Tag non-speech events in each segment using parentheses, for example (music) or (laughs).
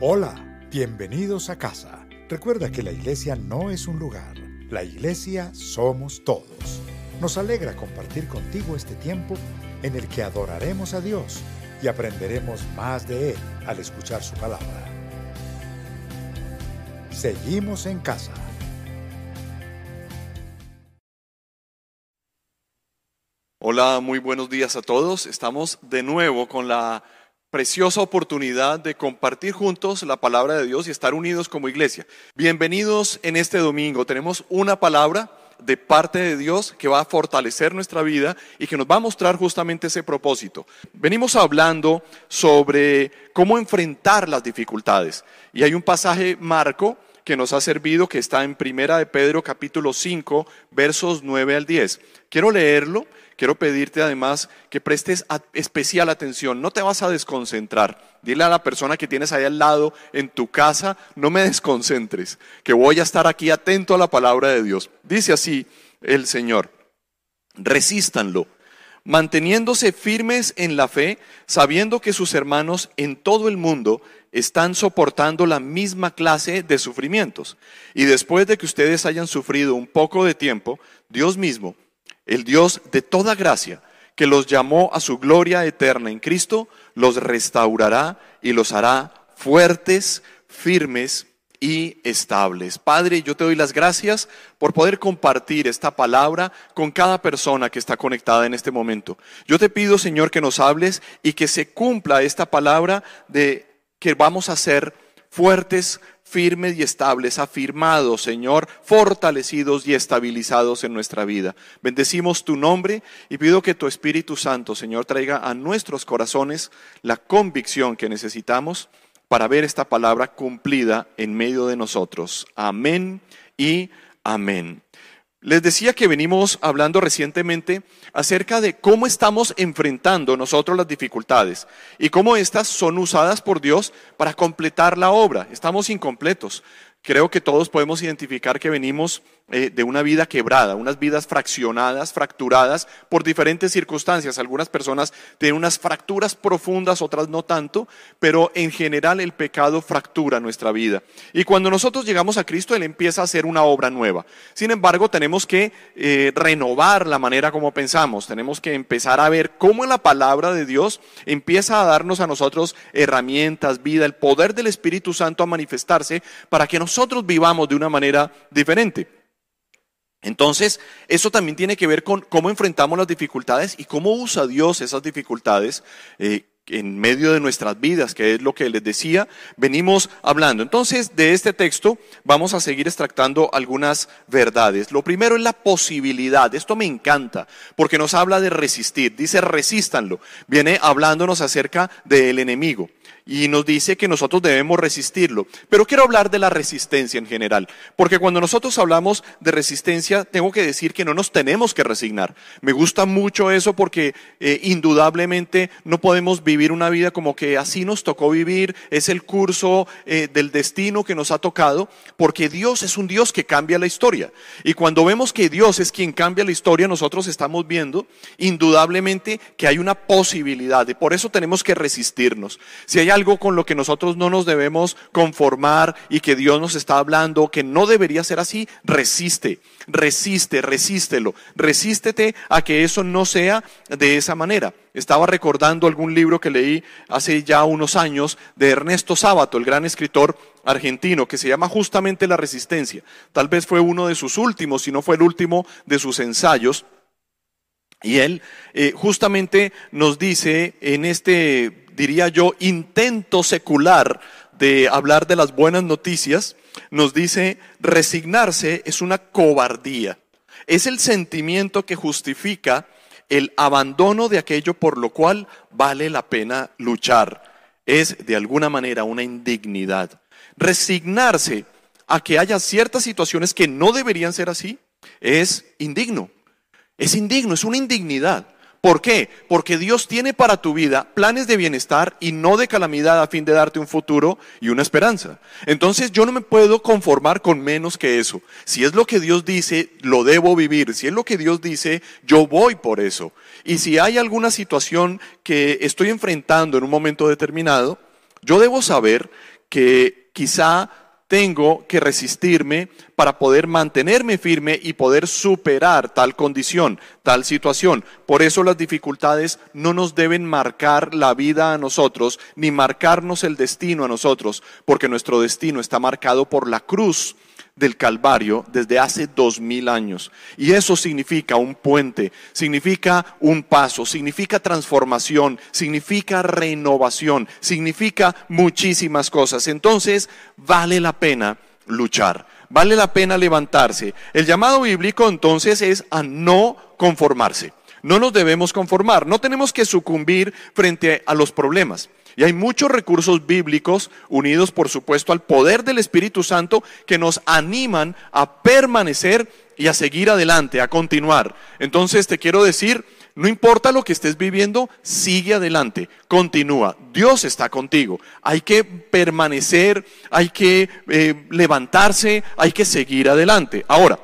Hola, bienvenidos a casa. Recuerda que la iglesia no es un lugar, la iglesia somos todos. Nos alegra compartir contigo este tiempo en el que adoraremos a Dios y aprenderemos más de Él al escuchar su palabra. Seguimos en casa. Hola, muy buenos días a todos. Estamos de nuevo con la preciosa oportunidad de compartir juntos la palabra de Dios y estar unidos como iglesia. Bienvenidos en este domingo. Tenemos una palabra de parte de Dios que va a fortalecer nuestra vida y que nos va a mostrar justamente ese propósito. Venimos hablando sobre cómo enfrentar las dificultades y hay un pasaje marco que nos ha servido que está en Primera de Pedro capítulo 5 versos 9 al 10. Quiero leerlo quiero pedirte además que prestes especial atención. No te vas a desconcentrar. Dile a la persona que tienes ahí al lado en tu casa, no me desconcentres, que voy a estar aquí atento a la palabra de Dios. Dice así el Señor, resístanlo, manteniéndose firmes en la fe, sabiendo que sus hermanos en todo el mundo están soportando la misma clase de sufrimientos. Y después de que ustedes hayan sufrido un poco de tiempo, Dios mismo, el Dios de toda gracia, que los llamó a su gloria eterna en Cristo, los restaurará y los hará fuertes, firmes y estables. Padre, yo te doy las gracias por poder compartir esta palabra con cada persona que está conectada en este momento. Yo te pido, Señor, que nos hables y que se cumpla esta palabra de que vamos a ser fuertes, firmes y estables, afirmados, Señor, fortalecidos y estabilizados en nuestra vida. Bendecimos tu nombre y pido que tu Espíritu Santo, Señor, traiga a nuestros corazones la convicción que necesitamos para ver esta palabra cumplida en medio de nosotros. Amén y amén. Les decía que venimos hablando recientemente acerca de cómo estamos enfrentando nosotros las dificultades y cómo estas son usadas por Dios para completar la obra. Estamos incompletos. Creo que todos podemos identificar que venimos eh, de una vida quebrada, unas vidas fraccionadas, fracturadas por diferentes circunstancias. Algunas personas tienen unas fracturas profundas, otras no tanto, pero en general el pecado fractura nuestra vida. Y cuando nosotros llegamos a Cristo, Él empieza a hacer una obra nueva. Sin embargo, tenemos que eh, renovar la manera como pensamos, tenemos que empezar a ver cómo la palabra de Dios empieza a darnos a nosotros herramientas, vida, el poder del Espíritu Santo a manifestarse para que nosotros vivamos de una manera diferente. Entonces, eso también tiene que ver con cómo enfrentamos las dificultades y cómo usa Dios esas dificultades eh, en medio de nuestras vidas, que es lo que les decía, venimos hablando. Entonces, de este texto vamos a seguir extractando algunas verdades. Lo primero es la posibilidad. Esto me encanta, porque nos habla de resistir. Dice, resístanlo. Viene hablándonos acerca del enemigo y nos dice que nosotros debemos resistirlo. Pero quiero hablar de la resistencia en general, porque cuando nosotros hablamos de resistencia, tengo que decir que no nos tenemos que resignar. Me gusta mucho eso porque eh, indudablemente no podemos vivir una vida como que así nos tocó vivir, es el curso eh, del destino que nos ha tocado, porque Dios es un Dios que cambia la historia. Y cuando vemos que Dios es quien cambia la historia, nosotros estamos viendo indudablemente que hay una posibilidad, y por eso tenemos que resistirnos. Si hay algo con lo que nosotros no nos debemos conformar y que Dios nos está hablando, que no debería ser así, resiste, resiste, resístelo, resístete a que eso no sea de esa manera. Estaba recordando algún libro que leí hace ya unos años de Ernesto Sábato, el gran escritor argentino, que se llama justamente La Resistencia. Tal vez fue uno de sus últimos, si no fue el último de sus ensayos. Y él eh, justamente nos dice en este diría yo, intento secular de hablar de las buenas noticias, nos dice, resignarse es una cobardía. Es el sentimiento que justifica el abandono de aquello por lo cual vale la pena luchar. Es de alguna manera una indignidad. Resignarse a que haya ciertas situaciones que no deberían ser así es indigno. Es indigno, es una indignidad. ¿Por qué? Porque Dios tiene para tu vida planes de bienestar y no de calamidad a fin de darte un futuro y una esperanza. Entonces yo no me puedo conformar con menos que eso. Si es lo que Dios dice, lo debo vivir. Si es lo que Dios dice, yo voy por eso. Y si hay alguna situación que estoy enfrentando en un momento determinado, yo debo saber que quizá tengo que resistirme para poder mantenerme firme y poder superar tal condición, tal situación. Por eso las dificultades no nos deben marcar la vida a nosotros, ni marcarnos el destino a nosotros, porque nuestro destino está marcado por la cruz del Calvario desde hace dos mil años. Y eso significa un puente, significa un paso, significa transformación, significa renovación, significa muchísimas cosas. Entonces, vale la pena luchar, vale la pena levantarse. El llamado bíblico entonces es a no conformarse. No nos debemos conformar, no tenemos que sucumbir frente a los problemas. Y hay muchos recursos bíblicos unidos, por supuesto, al poder del Espíritu Santo que nos animan a permanecer y a seguir adelante, a continuar. Entonces te quiero decir, no importa lo que estés viviendo, sigue adelante, continúa. Dios está contigo. Hay que permanecer, hay que eh, levantarse, hay que seguir adelante. Ahora,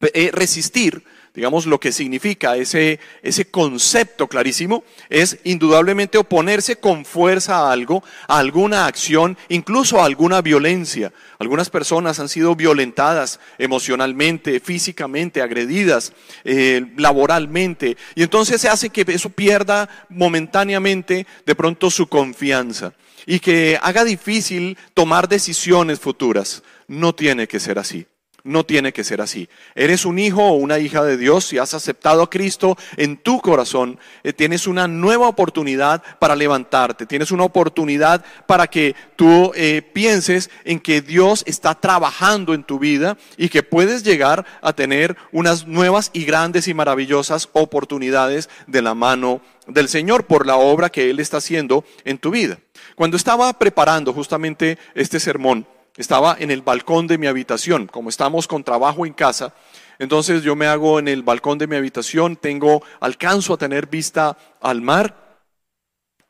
eh, resistir digamos, lo que significa ese, ese concepto clarísimo, es indudablemente oponerse con fuerza a algo, a alguna acción, incluso a alguna violencia. Algunas personas han sido violentadas emocionalmente, físicamente, agredidas, eh, laboralmente, y entonces se hace que eso pierda momentáneamente de pronto su confianza y que haga difícil tomar decisiones futuras. No tiene que ser así. No tiene que ser así. Eres un hijo o una hija de Dios y has aceptado a Cristo en tu corazón. Eh, tienes una nueva oportunidad para levantarte. Tienes una oportunidad para que tú eh, pienses en que Dios está trabajando en tu vida y que puedes llegar a tener unas nuevas y grandes y maravillosas oportunidades de la mano del Señor por la obra que Él está haciendo en tu vida. Cuando estaba preparando justamente este sermón, estaba en el balcón de mi habitación, como estamos con trabajo en casa, entonces yo me hago en el balcón de mi habitación, tengo, alcanzo a tener vista al mar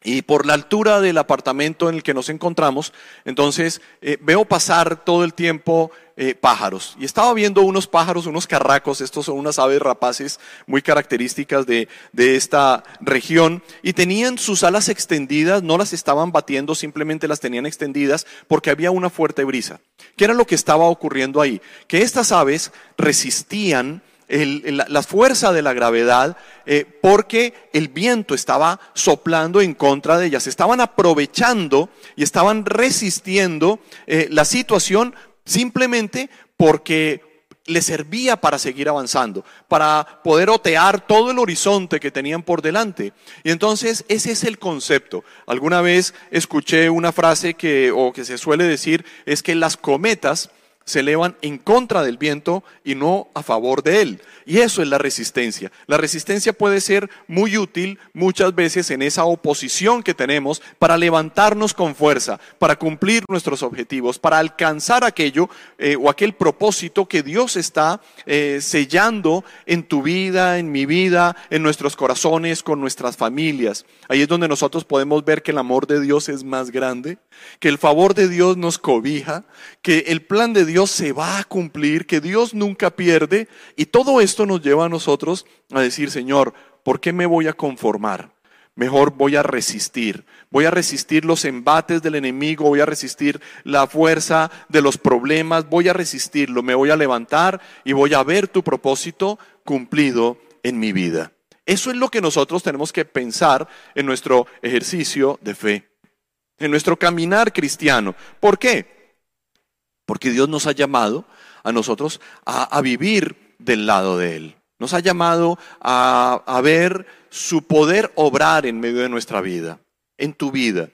y por la altura del apartamento en el que nos encontramos, entonces eh, veo pasar todo el tiempo eh, pájaros. Y estaba viendo unos pájaros, unos carracos, estos son unas aves rapaces muy características de, de esta región, y tenían sus alas extendidas, no las estaban batiendo, simplemente las tenían extendidas porque había una fuerte brisa. ¿Qué era lo que estaba ocurriendo ahí? Que estas aves resistían la, fuerza de la gravedad eh, porque el viento estaba soplando en contra de ellas. Estaban aprovechando y estaban resistiendo eh, la situación simplemente porque le servía para seguir avanzando, para poder otear todo el horizonte que tenían por delante. Y entonces ese es el concepto. Alguna vez escuché una frase que, o que se suele decir, es que las cometas se elevan en contra del viento y no a favor de él. Y eso es la resistencia. La resistencia puede ser muy útil muchas veces en esa oposición que tenemos para levantarnos con fuerza, para cumplir nuestros objetivos, para alcanzar aquello eh, o aquel propósito que Dios está eh, sellando en tu vida, en mi vida, en nuestros corazones, con nuestras familias. Ahí es donde nosotros podemos ver que el amor de Dios es más grande, que el favor de Dios nos cobija, que el plan de Dios Dios se va a cumplir, que Dios nunca pierde. Y todo esto nos lleva a nosotros a decir, Señor, ¿por qué me voy a conformar? Mejor voy a resistir. Voy a resistir los embates del enemigo, voy a resistir la fuerza de los problemas, voy a resistirlo, me voy a levantar y voy a ver tu propósito cumplido en mi vida. Eso es lo que nosotros tenemos que pensar en nuestro ejercicio de fe, en nuestro caminar cristiano. ¿Por qué? Porque Dios nos ha llamado a nosotros a, vivir del lado de Él. Nos ha llamado a, ver su poder obrar en medio de nuestra vida, en tu vida.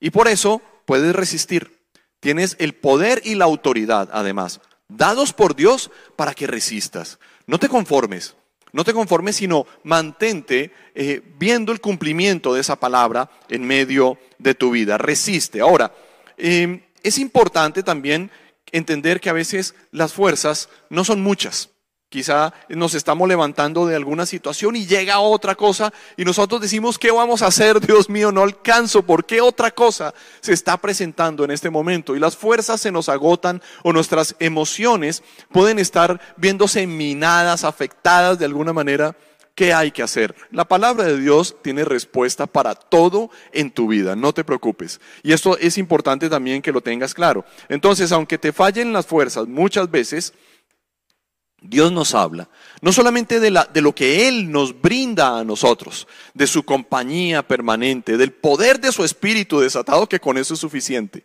Y por eso puedes resistir. Tienes el poder y la autoridad, además, dados por Dios para que resistas. No te conformes, no te conformes, sino mantente eh, viendo el cumplimiento de esa palabra en medio de tu vida. Resiste. Ahora, eh, es importante también entender que a veces las fuerzas no son muchas. Quizá nos estamos levantando de alguna situación y llega otra cosa y nosotros decimos, ¿qué vamos a hacer? (laughs) Dios mío, no alcanzo. ¿Por qué otra cosa se está presentando en este momento? Y las fuerzas se nos agotan o nuestras emociones pueden estar viéndose minadas, afectadas de alguna manera qué hay que hacer. La palabra de Dios tiene respuesta para todo en tu vida, no te preocupes. Y esto es importante también que lo tengas claro. Entonces, aunque te fallen las fuerzas muchas veces, Dios nos habla, no solamente de, de, lo que Él nos brinda a nosotros, de su compañía permanente, del poder de su espíritu desatado, que con eso es suficiente,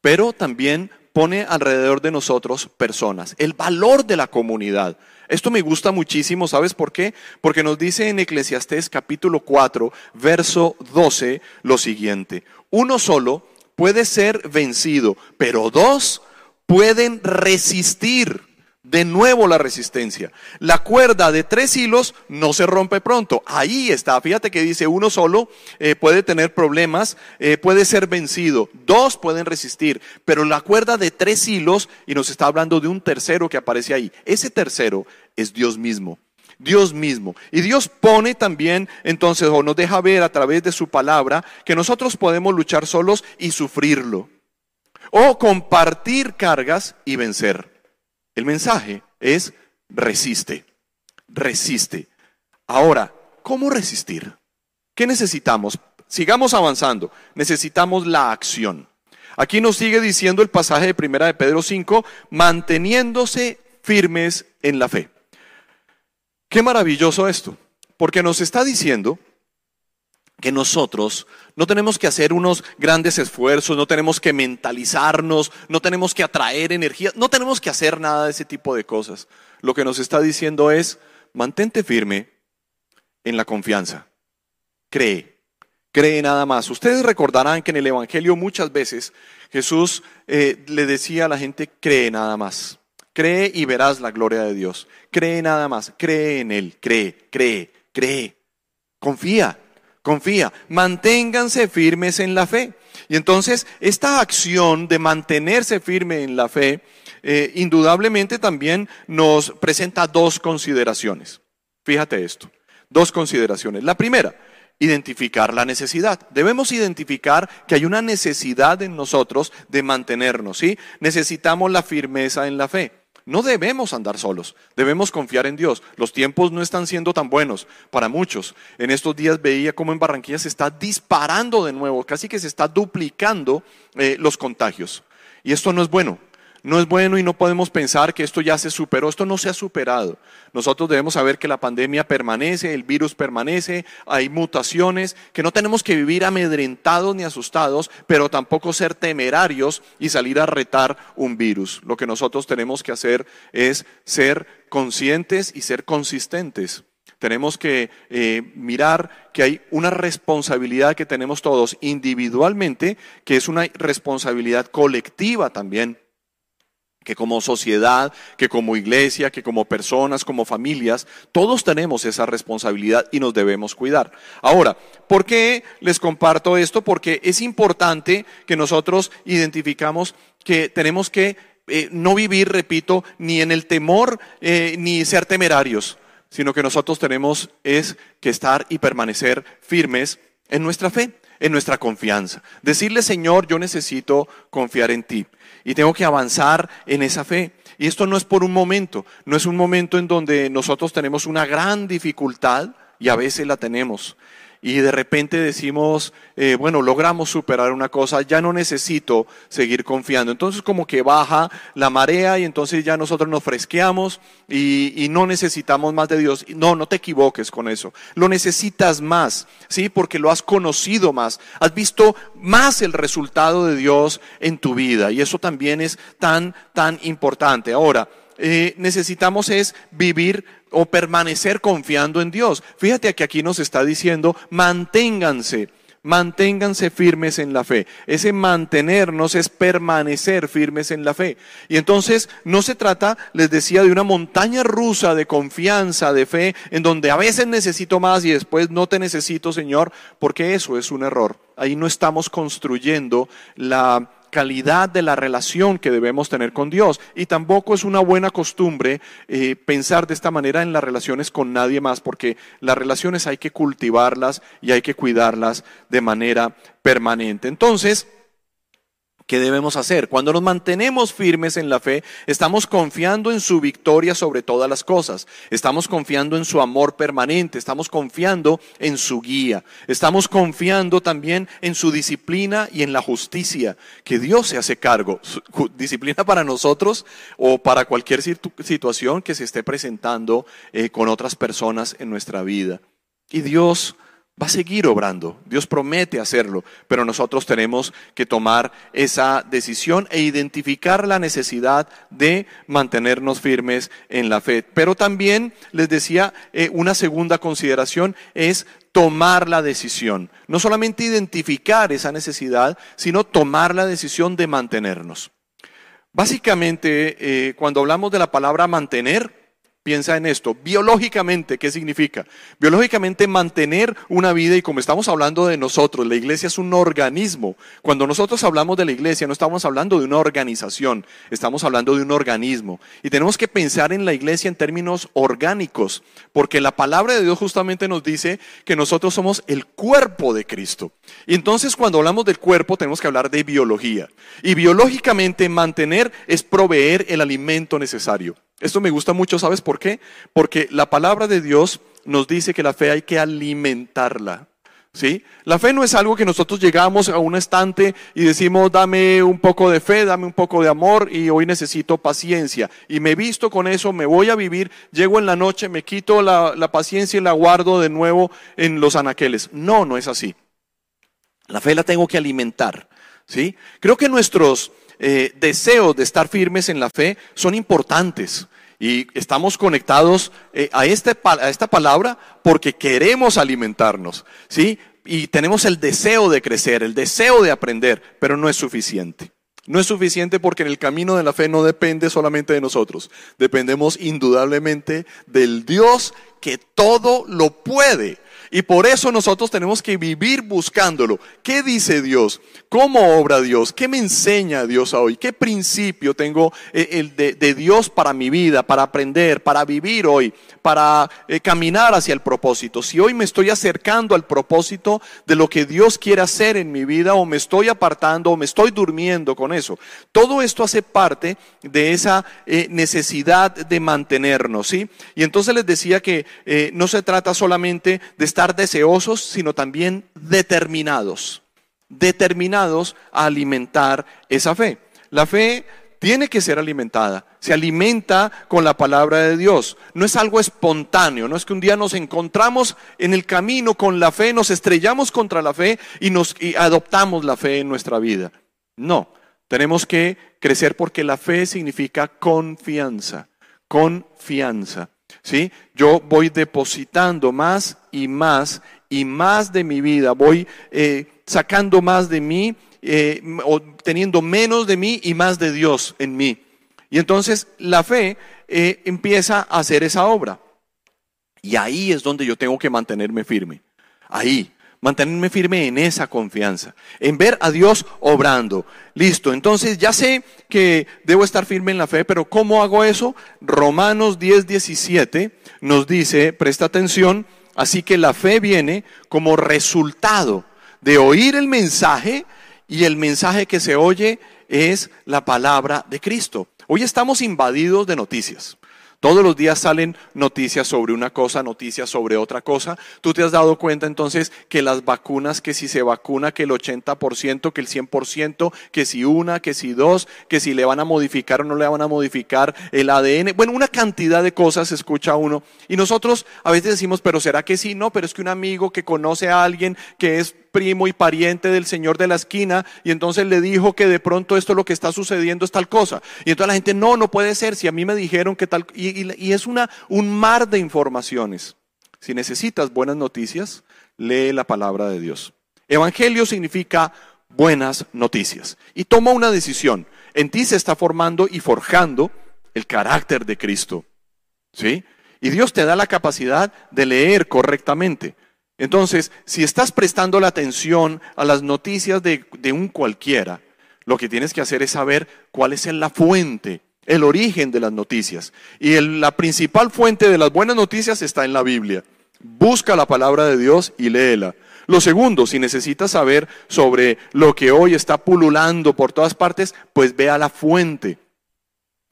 pero también pone alrededor de nosotros personas, el valor de la comunidad. Esto me gusta muchísimo, ¿sabes por qué? Porque nos dice en Eclesiastés capítulo 4, verso 12 lo siguiente, uno solo puede ser vencido, pero dos pueden resistir de nuevo la resistencia. La cuerda de tres hilos no se rompe pronto. Ahí está. Fíjate que dice uno solo eh, puede tener problemas, eh, puede ser vencido. Dos pueden resistir. Pero la cuerda de tres hilos, y nos está hablando de un tercero que aparece ahí. Ese tercero es Dios mismo. Dios mismo. Y Dios pone también, entonces, o nos deja ver a través de su palabra, que nosotros podemos luchar solos y sufrirlo. O compartir cargas y vencer. El mensaje es resiste, resiste. Ahora, ¿cómo resistir? ¿Qué necesitamos? Sigamos avanzando. Necesitamos la acción. Aquí nos sigue diciendo el pasaje de Primera de Pedro 5, manteniéndose firmes en la fe. Qué maravilloso esto, porque nos está diciendo que nosotros no tenemos que hacer unos grandes esfuerzos, no tenemos que mentalizarnos, no tenemos que atraer energía, no tenemos que hacer nada de ese tipo de cosas. Lo que nos está diciendo es, mantente firme en la confianza. Cree, cree nada más. Ustedes recordarán que en el Evangelio muchas veces Jesús eh, le decía a la gente, cree nada más. Cree y verás la gloria de Dios. Cree nada más. Cree en Él. Cree, cree, cree. Confía confía, manténganse firmes en la fe. Y entonces esta acción de mantenerse firme en la fe, eh, indudablemente también nos presenta dos consideraciones. Fíjate esto, dos consideraciones. La primera, identificar la necesidad. Debemos identificar que hay una necesidad en nosotros de mantenernos, ¿sí? Necesitamos la firmeza en la fe. No debemos andar solos, debemos confiar en Dios. Los tiempos no están siendo tan buenos para muchos. En estos días veía cómo en Barranquilla se está disparando de nuevo, casi que se está duplicando eh, los contagios. Y esto no es bueno no es bueno y no podemos pensar que esto ya se superó, esto no se ha superado. Nosotros debemos saber que la pandemia permanece, el virus permanece, hay mutaciones, que no tenemos que vivir amedrentados ni asustados, pero tampoco ser temerarios y salir a retar un virus. Lo que nosotros tenemos que hacer es ser conscientes y ser consistentes. Tenemos que eh, mirar que hay una responsabilidad que tenemos todos individualmente, que es una responsabilidad colectiva también que como sociedad, que como iglesia, que como personas, como familias, todos tenemos esa responsabilidad y nos debemos cuidar. Ahora, ¿por qué les comparto esto? Porque es importante que nosotros identificamos que tenemos que eh, no vivir, repito, ni en el temor eh, ni ser temerarios, sino que nosotros tenemos es que estar y permanecer firmes en nuestra fe, en nuestra confianza. Decirle, Señor, yo necesito confiar en ti y tengo que avanzar en esa fe. Y esto no es por un momento, no es un momento en donde nosotros tenemos una gran dificultad y a veces la tenemos y de repente decimos, eh, bueno, logramos superar una cosa, ya no necesito seguir confiando. Entonces como que baja la marea y entonces ya nosotros nos fresqueamos y, no necesitamos más de Dios. No, no te equivoques con eso. Lo necesitas más, ¿sí? Porque lo has conocido más, has visto más el resultado de Dios en tu vida y eso también es tan, tan importante. Ahora, eh, necesitamos es vivir o permanecer confiando en Dios. Fíjate que aquí nos está diciendo, manténganse, manténganse firmes en la fe. Ese mantenernos es permanecer firmes en la fe. Y entonces no se trata, les decía, de una montaña rusa de confianza, de fe, en donde a veces necesito más y después no te necesito, Señor, porque eso es un error. Ahí no estamos construyendo la calidad de la relación que debemos tener con Dios. Y tampoco es una buena costumbre eh, pensar de esta manera en las relaciones con nadie más, porque las relaciones hay que cultivarlas y hay que cuidarlas de manera permanente. Entonces, ¿Qué debemos hacer? Cuando nos mantenemos firmes en la fe, estamos confiando en su victoria sobre todas las cosas, estamos confiando en su amor permanente, estamos confiando en su guía, estamos confiando también en su disciplina y en la justicia, que Dios se hace cargo, disciplina para nosotros o para cualquier situación que se esté presentando eh, con otras personas en nuestra vida. Y Dios va a seguir obrando. Dios promete hacerlo, pero nosotros tenemos que tomar esa decisión e identificar la necesidad de mantenernos firmes en la fe. Pero también les decía, eh, una segunda consideración es tomar la decisión. No solamente identificar esa necesidad, sino tomar la decisión de mantenernos. Básicamente, eh, cuando hablamos de la palabra mantener, Piensa en esto, biológicamente, ¿qué significa? Biológicamente mantener una vida y como estamos hablando de nosotros, la iglesia es un organismo. Cuando nosotros hablamos de la iglesia no estamos hablando de una organización, estamos hablando de un organismo. Y tenemos que pensar en la iglesia en términos orgánicos, porque la palabra de Dios justamente nos dice que nosotros somos el cuerpo de Cristo. Y entonces cuando hablamos del cuerpo tenemos que hablar de biología. Y biológicamente mantener es proveer el alimento necesario. Esto me gusta mucho, ¿sabes por qué? Porque la palabra de Dios nos dice que la fe hay que alimentarla. ¿Sí? La fe no es algo que nosotros llegamos a un estante y decimos, dame un poco de fe, dame un poco de amor y hoy necesito paciencia. Y me visto con eso, me voy a vivir, llego en la noche, me quito la, la paciencia y la guardo de nuevo en los anaqueles. No, no es así. La fe la tengo que alimentar. ¿sí? Creo que nuestros eh, deseos de estar firmes en la fe son importantes. Y estamos conectados eh, a, este, a esta palabra porque queremos alimentarnos, ¿sí? Y tenemos el deseo de crecer, el deseo de aprender, pero no es suficiente. No es suficiente porque en el camino de la fe no depende solamente de nosotros, dependemos indudablemente del Dios que todo lo puede. Y por eso nosotros tenemos que vivir buscándolo. ¿Qué dice Dios? ¿Cómo obra Dios? ¿Qué me enseña Dios hoy? ¿Qué principio tengo eh, el de, Dios para mi vida, para aprender, para vivir hoy, para eh, caminar hacia el propósito? Si hoy me estoy acercando al propósito de lo que Dios quiere hacer en mi vida o me estoy apartando o me estoy durmiendo con eso. Todo esto hace parte de esa eh, necesidad de mantenernos, ¿sí? Y entonces les decía que no se trata solamente de estar deseosos, sino también determinados, determinados a alimentar esa fe. La fe tiene que ser alimentada, se alimenta con la palabra de Dios. No es algo espontáneo, no es que un día nos encontramos en el camino con la fe, nos estrellamos contra la fe y nos y adoptamos la fe en nuestra vida. No, tenemos que crecer porque la fe significa confianza, confianza. ¿Sí? Yo voy depositando más y más y más de mi vida, voy eh, sacando más de mí, eh, o teniendo menos de mí y más de Dios en mí. Y entonces la fe eh, empieza a hacer esa obra. Y ahí es donde yo tengo que mantenerme firme. Ahí, mantenerme firme en esa confianza, en ver a Dios obrando. Listo, entonces ya sé que debo estar firme en la fe, pero ¿cómo hago eso? Romanos 10, 17 nos dice, presta atención, así que la fe viene como resultado de oír el mensaje y el mensaje que se oye es la palabra de Cristo. Hoy estamos invadidos de noticias. Todos los días salen noticias sobre una cosa, noticias sobre otra cosa. Tú te has dado cuenta entonces que las vacunas, que si se vacuna, que el 80%, que el 100%, que si una, que si dos, que si le van a modificar o no le van a modificar el ADN. Bueno, una cantidad de cosas escucha uno. Y nosotros a veces decimos, pero ¿será que sí? No, pero es que un amigo que conoce a alguien que es primo y pariente del señor de la esquina y entonces le dijo que de pronto esto lo que está sucediendo es tal cosa. Y entonces la gente, no, no puede ser, si a mí me dijeron que tal, y, es una, un mar de informaciones. Si necesitas buenas noticias, lee la palabra de Dios. Evangelio significa buenas noticias. Y toma una decisión. En ti se está formando y forjando el carácter de Cristo. ¿Sí? Y Dios te da la capacidad de leer correctamente. Entonces, si estás prestando la atención a las noticias de, un cualquiera, lo que tienes que hacer es saber cuál es la fuente, el origen de las noticias. Y la principal fuente de las buenas noticias está en la Biblia. Busca la palabra de Dios y léela. Lo segundo, si necesitas saber sobre lo que hoy está pululando por todas partes, pues ve a la fuente.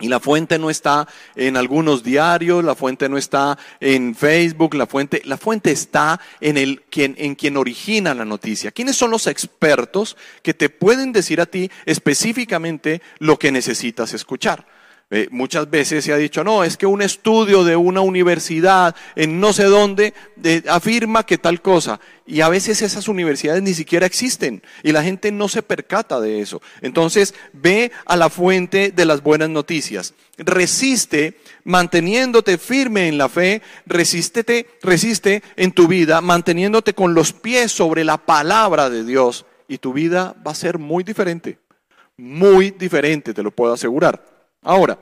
Y la fuente no está en algunos diarios, la fuente no está en Facebook, la fuente, la fuente está en, el, quien, en quien origina la noticia. ¿Quiénes son los expertos que te pueden decir a ti específicamente lo que necesitas escuchar? Eh, muchas veces se ha dicho, no, es que un estudio de una universidad en no sé dónde afirma que tal cosa. Y a veces esas universidades ni siquiera existen y la gente no se percata de eso. Entonces, ve a la fuente de las buenas noticias. Resiste manteniéndote firme en la fe, resístete, resiste en tu vida, manteniéndote con los pies sobre la palabra de Dios y tu vida va a ser muy diferente. Muy diferente, te lo puedo asegurar. Ahora,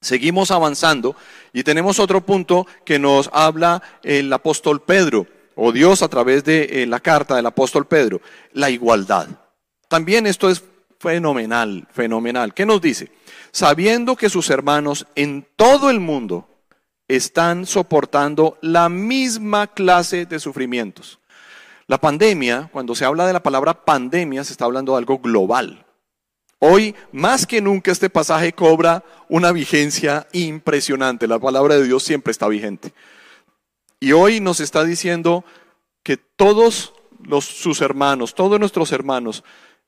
seguimos avanzando y tenemos otro punto que nos habla el apóstol Pedro, o Dios a través de eh, la carta del apóstol Pedro, la igualdad. También esto es fenomenal, fenomenal. ¿Qué nos dice? Sabiendo que sus hermanos en todo el mundo están soportando la misma clase de sufrimientos. La pandemia, cuando se habla de la palabra pandemia, se está hablando de algo global. Hoy, más que nunca, este pasaje cobra una vigencia impresionante. La palabra de Dios siempre está vigente. Y hoy nos está diciendo que todos los, sus hermanos, todos nuestros hermanos,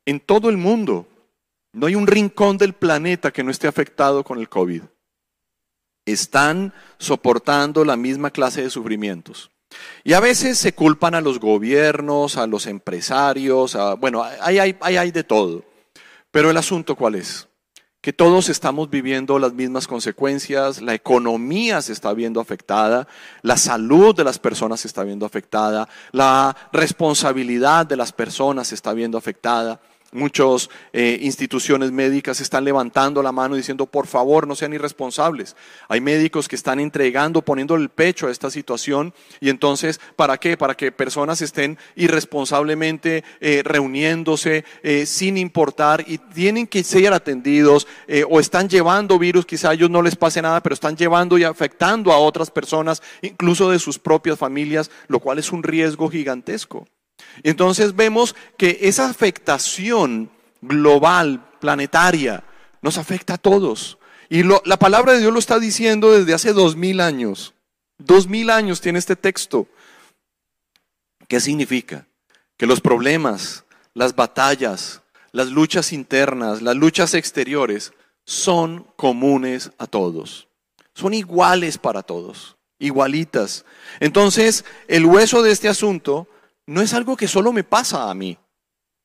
en todo el mundo, no hay un rincón del planeta que no esté afectado con el COVID. Están soportando la misma clase de sufrimientos. Y a veces se culpan a los gobiernos, a los empresarios, a, bueno, hay, hay, hay de todo. Pero el asunto cuál es? Que todos estamos viviendo las mismas consecuencias, la economía se está viendo afectada, la salud de las personas se está viendo afectada, la responsabilidad de las personas se está viendo afectada. Muchas eh, instituciones médicas están levantando la mano diciendo, por favor, no sean irresponsables. Hay médicos que están entregando, poniendo el pecho a esta situación. Y entonces, ¿para qué? Para que personas estén irresponsablemente eh, reuniéndose eh, sin importar y tienen que ser atendidos o están llevando virus, quizá a ellos no les pase nada, pero están llevando y afectando a otras personas, incluso de sus propias familias, lo cual es un riesgo gigantesco. Entonces vemos que esa afectación global, planetaria, nos afecta a todos. Y la palabra de Dios lo está diciendo desde hace dos mil años. Dos mil años tiene este texto. ¿Qué significa? Que los problemas, las batallas, las luchas internas, las luchas exteriores son comunes a todos. Son iguales para todos, igualitas. Entonces, el hueso de este asunto no es algo que solo me pasa a mí,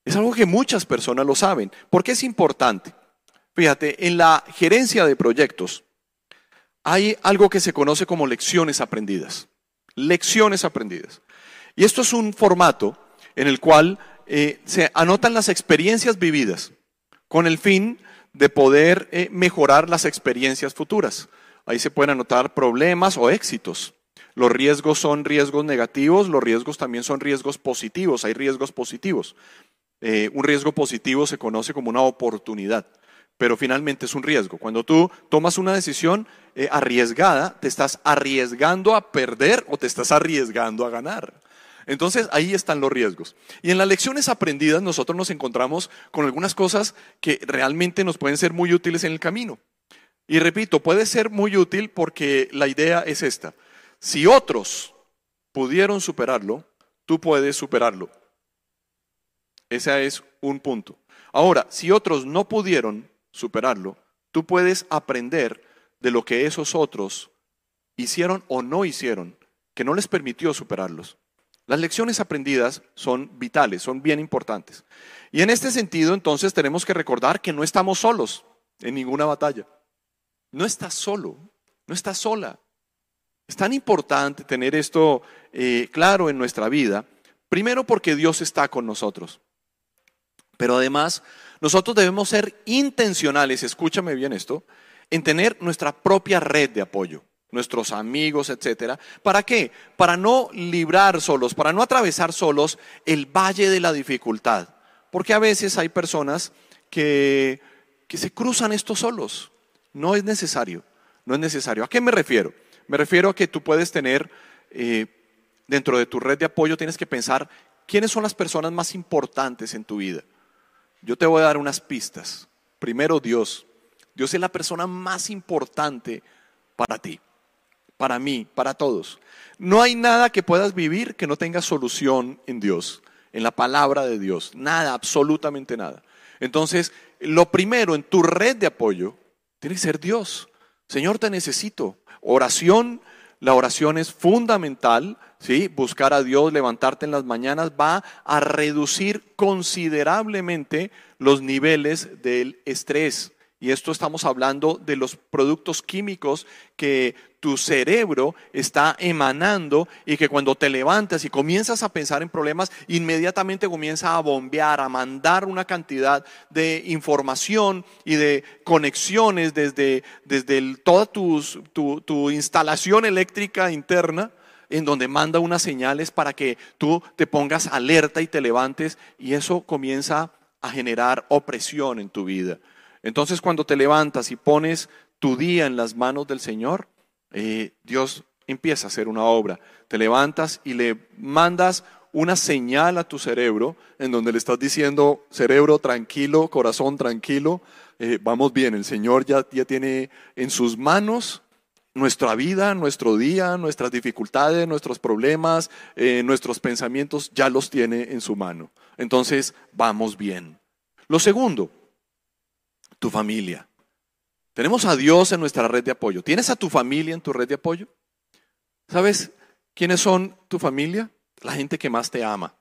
es algo que muchas personas lo saben. ¿Por qué es importante? Fíjate, en la gerencia de proyectos hay algo que se conoce como lecciones aprendidas. Lecciones aprendidas. Y esto es un formato en el cual eh, se anotan las experiencias vividas con el fin de poder eh, mejorar las experiencias futuras. Ahí se pueden anotar problemas o éxitos. Los riesgos son riesgos negativos, los riesgos también son riesgos positivos, hay riesgos positivos. Eh, un riesgo positivo se conoce como una oportunidad, pero finalmente es un riesgo. Cuando tú tomas una decisión eh, arriesgada, te estás arriesgando a perder o te estás arriesgando a ganar. Entonces ahí están los riesgos. Y en las lecciones aprendidas nosotros nos encontramos con algunas cosas que realmente nos pueden ser muy útiles en el camino. Y repito, puede ser muy útil porque la idea es esta. Si otros pudieron superarlo, tú puedes superarlo. Ese es un punto. Ahora, si otros no pudieron superarlo, tú puedes aprender de lo que esos otros hicieron o no hicieron, que no les permitió superarlos. Las lecciones aprendidas son vitales, son bien importantes. Y en este sentido, entonces, tenemos que recordar que no estamos solos en ninguna batalla. No estás solo, no estás sola. Es tan importante tener esto eh, claro en nuestra vida, primero porque Dios está con nosotros, pero además nosotros debemos ser intencionales, escúchame bien esto, en tener nuestra propia red de apoyo, nuestros amigos, etcétera. ¿Para qué? Para no librar solos, para no atravesar solos el valle de la dificultad, porque a veces hay personas que, que se cruzan estos solos. No es necesario, no es necesario. ¿A qué me refiero? Me refiero a que tú puedes tener eh, dentro de tu red de apoyo tienes que pensar quiénes son las personas más importantes en tu vida. Yo te voy a dar unas pistas. Primero Dios. Dios es la persona más importante para ti, para mí, para todos. No hay nada que puedas vivir que no tenga solución en Dios, en la palabra de Dios. Nada, absolutamente nada. Entonces, lo primero en tu red de apoyo tiene que ser Dios. Señor, te necesito. Oración, la oración es fundamental, ¿sí? Buscar a Dios, levantarte en las mañanas va a reducir considerablemente los niveles del estrés. Y esto estamos hablando de los productos químicos que tu cerebro está emanando y que cuando te levantas y comienzas a pensar en problemas, inmediatamente comienza a bombear, a mandar una cantidad de información y de conexiones desde, desde toda tu, tu instalación eléctrica interna en donde manda unas señales para que tú te pongas alerta y te levantes y eso comienza a generar opresión en tu vida. Entonces cuando te levantas y pones tu día en las manos del Señor, eh, Dios empieza a hacer una obra. Te levantas y le mandas una señal a tu cerebro en donde le estás diciendo, cerebro tranquilo, corazón tranquilo, eh, vamos bien, el Señor ya, tiene en sus manos nuestra vida, nuestro día, nuestras dificultades, nuestros problemas, eh, nuestros pensamientos, ya los tiene en su mano. Entonces, vamos bien. Lo segundo, tu familia. Tenemos a Dios en nuestra red de apoyo. ¿Tienes a tu familia en tu red de apoyo? ¿Sabes quiénes son tu familia? La gente que más te ama.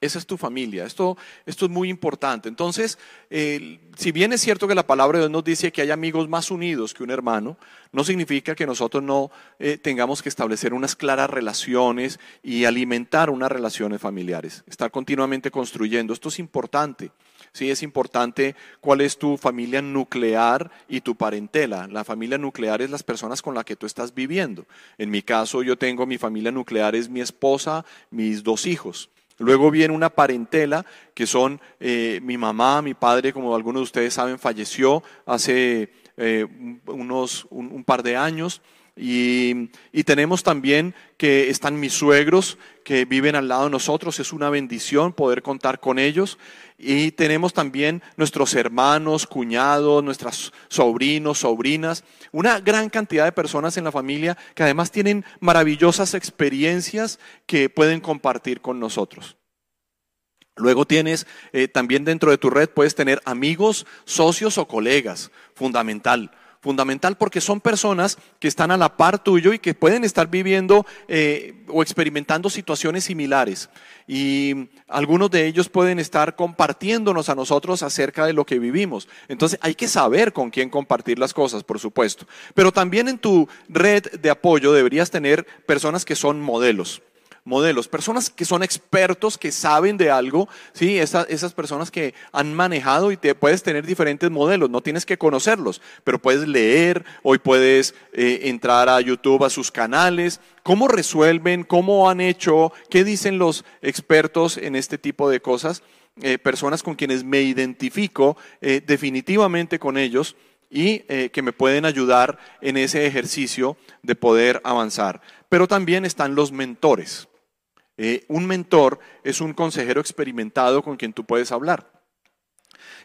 Esa es tu familia. Esto, esto es muy importante. Entonces, si bien es cierto que la palabra de Dios nos dice que hay amigos más unidos que un hermano, no significa que nosotros no eh, tengamos que establecer unas claras relaciones y alimentar unas relaciones familiares. Estar continuamente construyendo. Esto es importante. Sí, es importante cuál es tu familia nuclear y tu parentela. La familia nuclear es las personas con las que tú estás viviendo. En mi caso, yo tengo mi familia nuclear, es mi esposa, mis dos hijos. Luego viene una parentela que son eh, mi mamá, mi padre, como algunos de ustedes saben, falleció hace eh, unos un, par de años. Y, y, tenemos también que están mis suegros que viven al lado de nosotros. Es una bendición poder contar con ellos. Y tenemos también nuestros hermanos, cuñados, nuestros sobrinos, sobrinas, una gran cantidad de personas en la familia que además tienen maravillosas experiencias que pueden compartir con nosotros. Luego tienes eh, también dentro de tu red, puedes tener amigos, socios o colegas, fundamental fundamental porque son personas que están a la par tuyo y que pueden estar viviendo eh, o experimentando situaciones similares. Y algunos de ellos pueden estar compartiéndonos a nosotros acerca de lo que vivimos. Entonces hay que saber con quién compartir las cosas, por supuesto. Pero también en tu red de apoyo deberías tener personas que son modelos modelos, personas que son expertos, que saben de algo, ¿sí? esas personas que han manejado y te puedes tener diferentes modelos, no tienes que conocerlos, pero puedes leer, hoy puedes eh, entrar a YouTube, a sus canales, cómo resuelven, cómo han hecho, qué dicen los expertos en este tipo de cosas, eh, personas con quienes me identifico eh, definitivamente con ellos y que me pueden ayudar en ese ejercicio de poder avanzar. Pero también están los mentores. Eh, un mentor es un consejero experimentado con quien tú puedes hablar.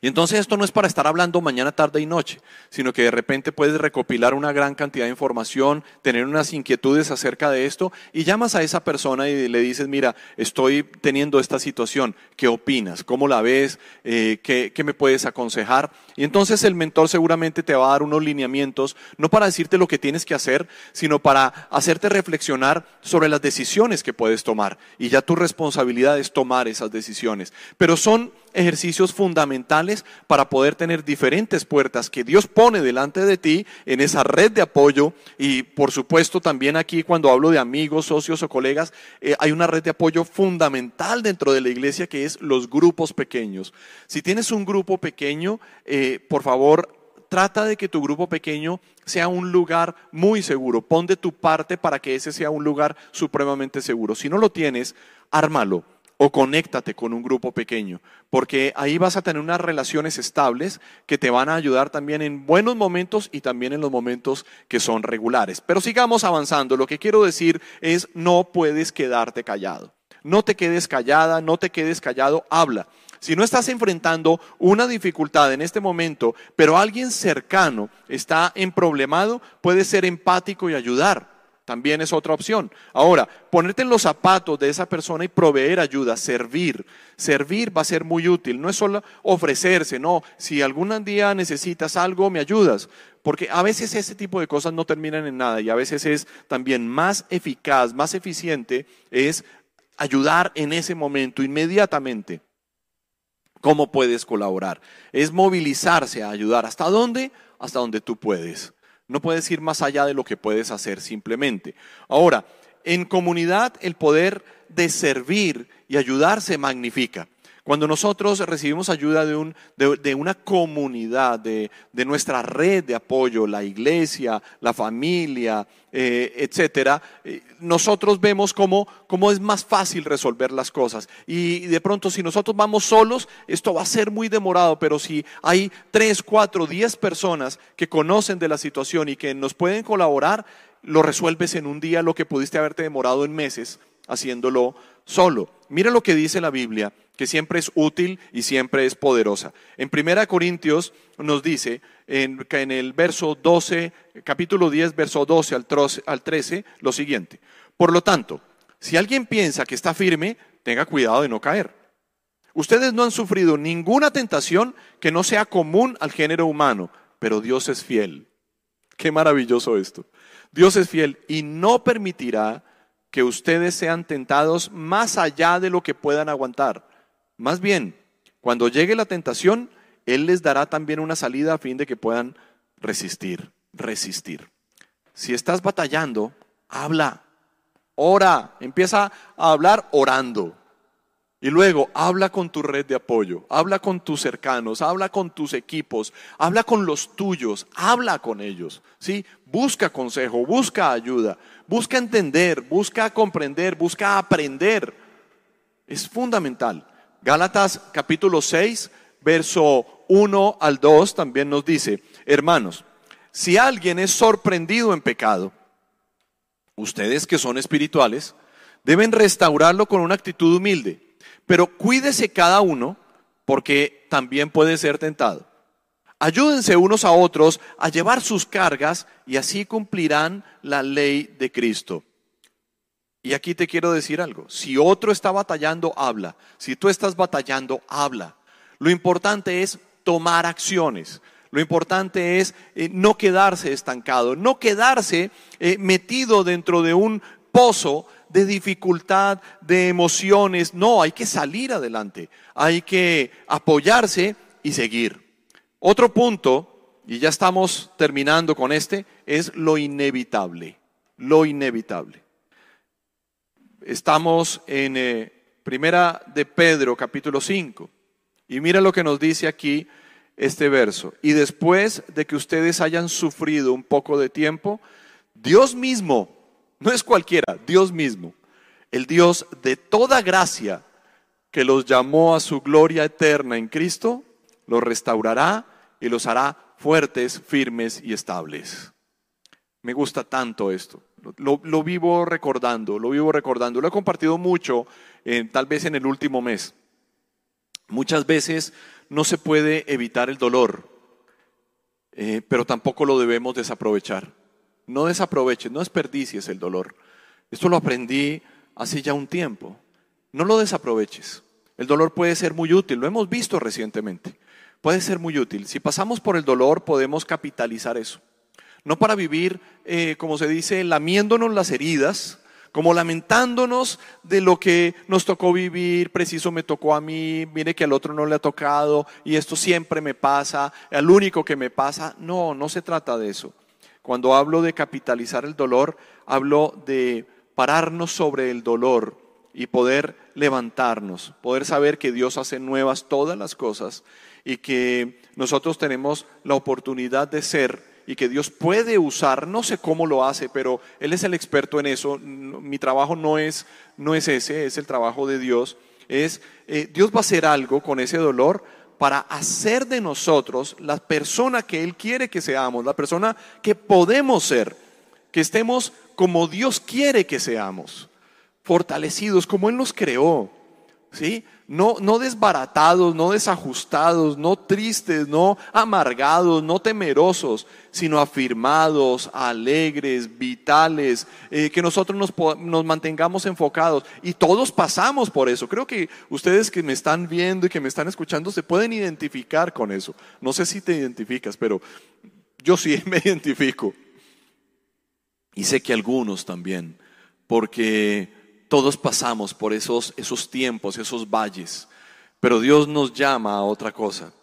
Y entonces esto no es para estar hablando mañana, tarde y noche, sino que de repente puedes recopilar una gran cantidad de información, tener unas inquietudes acerca de esto y llamas a esa persona y le dices, mira, estoy teniendo esta situación, ¿qué opinas? ¿Cómo la ves? Eh, ¿qué, ¿Qué me puedes aconsejar? Y entonces el mentor seguramente te va a dar unos lineamientos, no para decirte lo que tienes que hacer, sino para hacerte reflexionar sobre las decisiones que puedes tomar. Y ya tu responsabilidad es tomar esas decisiones. Pero son ejercicios fundamentales para poder tener diferentes puertas que Dios pone delante de ti en esa red de apoyo y por supuesto también aquí cuando hablo de amigos, socios o colegas, eh, hay una red de apoyo fundamental dentro de la iglesia que es los grupos pequeños. Si tienes un grupo pequeño, eh, por favor, trata de que tu grupo pequeño sea un lugar muy seguro. Pon de tu parte para que ese sea un lugar supremamente seguro. Si no lo tienes, ármalo o conéctate con un grupo pequeño, porque ahí vas a tener unas relaciones estables que te van a ayudar también en buenos momentos y también en los momentos que son regulares. Pero sigamos avanzando. Lo que quiero decir es, no puedes quedarte callado. No te quedes callada, no te quedes callado, habla. Si no estás enfrentando una dificultad en este momento, pero alguien cercano está en problemado, puedes ser empático y ayudar. También es otra opción. Ahora, ponerte en los zapatos de esa persona y proveer ayuda, servir. Servir va a ser muy útil. No es solo ofrecerse, no. Si algún día necesitas algo, me ayudas. Porque a veces ese tipo de cosas no terminan en nada y a veces es también más eficaz, más eficiente, es ayudar en ese momento, inmediatamente. ¿Cómo puedes colaborar? Es movilizarse a ayudar. ¿Hasta dónde? Hasta donde tú puedes. No puedes ir más allá de lo que puedes hacer simplemente. Ahora, en comunidad el poder de servir y ayudar se magnifica. Cuando nosotros recibimos ayuda de, un, de, una comunidad, de, nuestra red de apoyo, la iglesia, la familia, eh, etcétera, eh, nosotros vemos cómo, cómo es más fácil resolver las cosas. Y de pronto, si nosotros vamos solos, esto va a ser muy demorado, pero si hay tres, cuatro, diez personas que conocen de la situación y que nos pueden colaborar, lo resuelves en un día lo que pudiste haberte demorado en meses haciéndolo solo. Mira lo que dice la Biblia que siempre es útil y siempre es poderosa. En 1 Corintios nos dice, en, en el verso 12, capítulo 10, verso 12 al 13, lo siguiente. Por lo tanto, si alguien piensa que está firme, tenga cuidado de no caer. Ustedes no han sufrido ninguna tentación que no sea común al género humano, pero Dios es fiel. Qué maravilloso esto. Dios es fiel y no permitirá que ustedes sean tentados más allá de lo que puedan aguantar. Más bien, cuando llegue la tentación, Él les dará también una salida a fin de que puedan resistir, resistir. Si estás batallando, habla, ora, empieza a hablar orando. Y luego habla con tu red de apoyo, habla con tus cercanos, habla con tus equipos, habla con los tuyos, habla con ellos. ¿sí? Busca consejo, busca ayuda, busca entender, busca comprender, busca aprender. Es fundamental. Gálatas capítulo 6, verso 1 al 2 también nos dice, hermanos, si alguien es sorprendido en pecado, ustedes que son espirituales, deben restaurarlo con una actitud humilde, pero cuídese cada uno porque también puede ser tentado. Ayúdense unos a otros a llevar sus cargas y así cumplirán la ley de Cristo. Y aquí te quiero decir algo. Si otro está batallando, habla. Si tú estás batallando, habla. Lo importante es tomar acciones. Lo importante es eh, no quedarse estancado, no quedarse eh, metido dentro de un pozo de dificultad, de emociones. No, hay que salir adelante. Hay que apoyarse y seguir. Otro punto, y ya estamos terminando con este, es lo inevitable. Lo inevitable. Estamos en eh, Primera de Pedro, capítulo 5. Y mira lo que nos dice aquí este verso. Y después de que ustedes hayan sufrido un poco de tiempo, Dios mismo, no es cualquiera, Dios mismo, el Dios de toda gracia que los llamó a su gloria eterna en Cristo, los restaurará y los hará fuertes, firmes y estables. Me gusta tanto esto. Lo, vivo recordando, lo vivo recordando. Lo he compartido mucho, eh, tal vez en el último mes. Muchas veces no se puede evitar el dolor, eh, pero tampoco lo debemos desaprovechar. No desaproveches, no desperdicies el dolor. Esto lo aprendí hace ya un tiempo. No lo desaproveches. El dolor puede ser muy útil, lo hemos visto recientemente. Puede ser muy útil. Si pasamos por el dolor, podemos capitalizar eso no para vivir, eh, como se dice, lamiéndonos las heridas, como lamentándonos de lo que nos tocó vivir, preciso me tocó a mí, mire que al otro no le ha tocado y esto siempre me pasa, al único que me pasa. No, no se trata de eso. Cuando hablo de capitalizar el dolor, hablo de pararnos sobre el dolor y poder levantarnos, poder saber que Dios hace nuevas todas las cosas y que nosotros tenemos la oportunidad de ser y que Dios puede usar, no sé cómo lo hace, pero Él es el experto en eso, mi trabajo no es, no es ese, es el trabajo de Dios, es eh, Dios va a hacer algo con ese dolor para hacer de nosotros la persona que Él quiere que seamos, la persona que podemos ser, que estemos como Dios quiere que seamos, fortalecidos como Él nos creó, ¿sí? No, no desbaratados, no desajustados, no tristes, no amargados, no temerosos, sino afirmados, alegres, vitales, eh, que nosotros nos, nos mantengamos enfocados. Y todos pasamos por eso. Creo que ustedes que me están viendo y que me están escuchando se pueden identificar con eso. No sé si te identificas, pero yo sí (laughs) me identifico. Y sé que algunos también, porque todos pasamos por esos, esos tiempos, esos valles, pero Dios nos llama a otra cosa.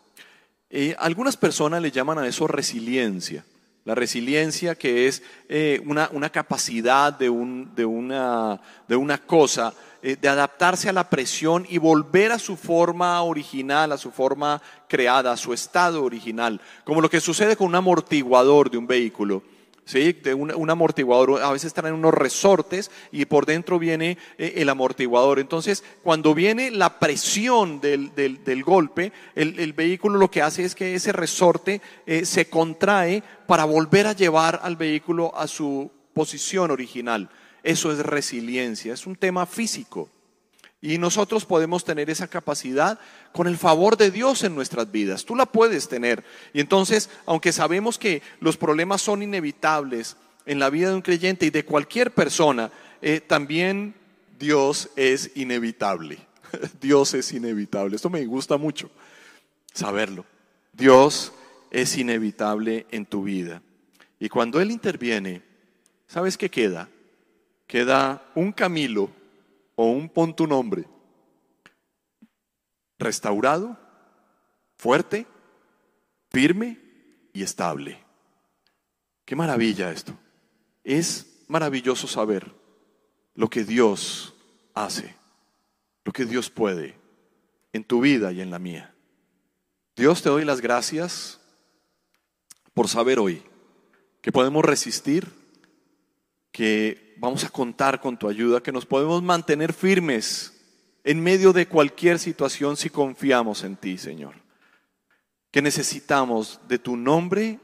Eh, algunas personas le llaman a eso resiliencia. La resiliencia que es eh, una, una, capacidad de, un, de, una, de una cosa, eh, de adaptarse a la presión y volver a su forma original, a su forma creada, a su estado original, como lo que sucede con un amortiguador de un vehículo. ¿Sí? de un, amortiguador, a veces traen unos resortes y por dentro viene eh, el amortiguador. Entonces, cuando viene la presión del, golpe, el, vehículo lo que hace es que ese resorte eh, se contrae para volver a llevar al vehículo a su posición original. Eso es resiliencia, es un tema físico. Y nosotros podemos tener esa capacidad con el favor de Dios en nuestras vidas. Tú la puedes tener. Y entonces, aunque sabemos que los problemas son inevitables en la vida de un creyente y de cualquier persona, eh, también Dios es inevitable. (laughs) Dios es inevitable. Esto me gusta mucho saberlo. Dios es inevitable en tu vida. Y cuando Él interviene, ¿sabes qué queda? Queda un Camilo o un pon tu nombre, restaurado, fuerte, firme y estable. Qué maravilla esto. Es maravilloso saber lo que Dios hace, lo que Dios puede en tu vida y en la mía. Dios te doy las gracias por saber hoy que podemos resistir, que vamos a contar con tu ayuda, que nos podemos mantener firmes en medio de cualquier situación si confiamos en ti, Señor. Que necesitamos de tu nombre,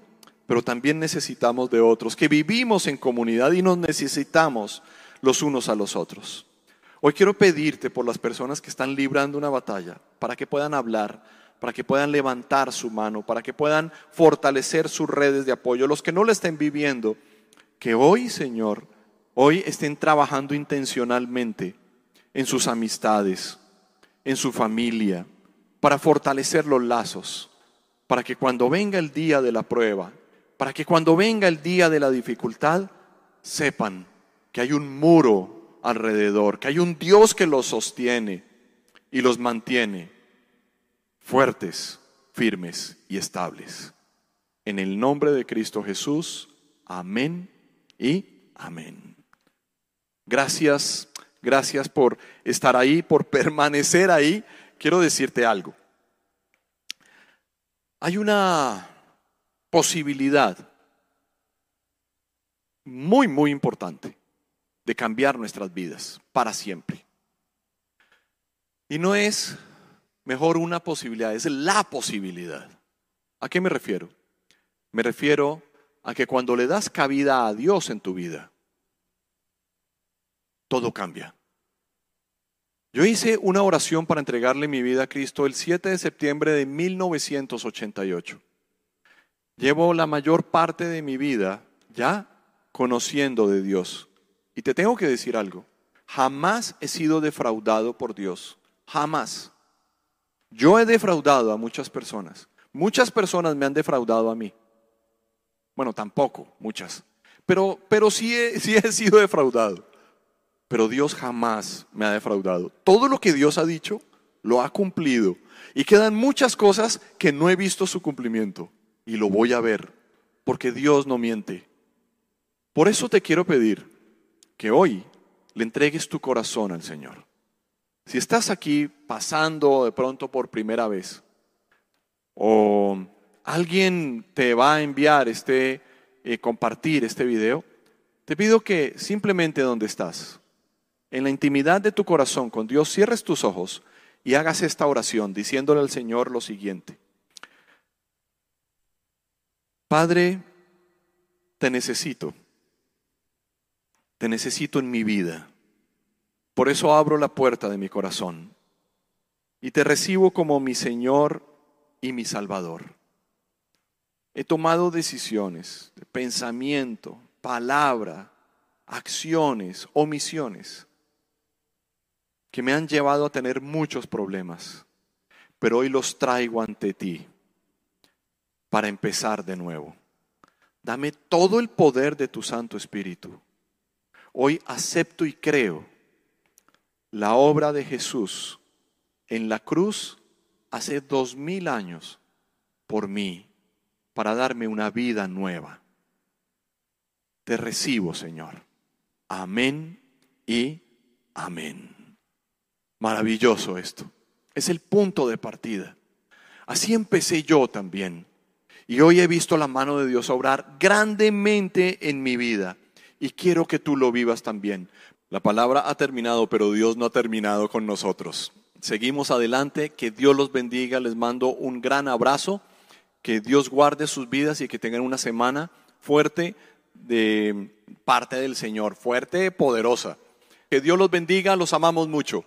pero también necesitamos de otros, que vivimos en comunidad y nos necesitamos los unos a los otros. Hoy quiero pedirte por las personas que están librando una batalla, para que puedan hablar, para que puedan levantar su mano, para que puedan fortalecer sus redes de apoyo. Los que no le estén viviendo, que hoy, Señor, hoy estén trabajando intencionalmente en sus amistades, en su familia, para fortalecer los lazos, para que cuando venga el día de la prueba, para que cuando venga el día de la dificultad, sepan que hay un muro alrededor, que hay un Dios que los sostiene y los mantiene fuertes, firmes y estables. En el nombre de Cristo Jesús, amén y amén. Gracias, gracias por estar ahí, por permanecer ahí. Quiero decirte algo. Hay una posibilidad muy, muy importante de cambiar nuestras vidas para siempre. Y no es mejor una posibilidad, es la posibilidad. ¿A qué me refiero? Me refiero a que cuando le das cabida a Dios en tu vida, todo cambia. Yo hice una oración para entregarle mi vida a Cristo el 7 de septiembre de 1988. Llevo la mayor parte de mi vida ya conociendo de Dios. Y te tengo que decir algo. Jamás he sido defraudado por Dios. Jamás. Yo he defraudado a muchas personas. Muchas personas me han defraudado a mí. Bueno, tampoco, muchas. Pero, pero sí, sí he sido defraudado. Pero Dios jamás me ha defraudado. Todo lo que Dios ha dicho, lo ha cumplido. Y quedan muchas cosas que no he visto su cumplimiento. Y lo voy a ver, porque Dios no miente. Por eso te quiero pedir que hoy le entregues tu corazón al Señor. Si estás aquí pasando de pronto por primera vez, o alguien te va a enviar este, eh, compartir este video, te pido que simplemente donde estás, en la intimidad de tu corazón con Dios, cierres tus ojos y hagas esta oración diciéndole al Señor lo siguiente. Padre, te necesito. Te necesito en mi vida. Por eso abro la puerta de mi corazón y te recibo como mi Señor y mi Salvador. He tomado decisiones de pensamiento, palabra, acciones, omisiones, que me han llevado a tener muchos problemas, pero hoy los traigo ante ti para empezar de nuevo. Dame todo el poder de tu Santo Espíritu. Hoy acepto y creo la obra de Jesús en la cruz hace dos mil años por mí, para darme una vida nueva. Te recibo, Señor. Amén y amén. Maravilloso esto. Es el punto de partida. Así empecé yo también. Y hoy he visto la mano de Dios obrar grandemente en mi vida. Y quiero que tú lo vivas también. La palabra ha terminado, pero Dios no ha terminado con nosotros. Seguimos adelante. Que Dios los bendiga. Les mando un gran abrazo. Que Dios guarde sus vidas y que tengan una semana fuerte de parte del Señor, fuerte, poderosa. Que Dios los bendiga. Los amamos mucho.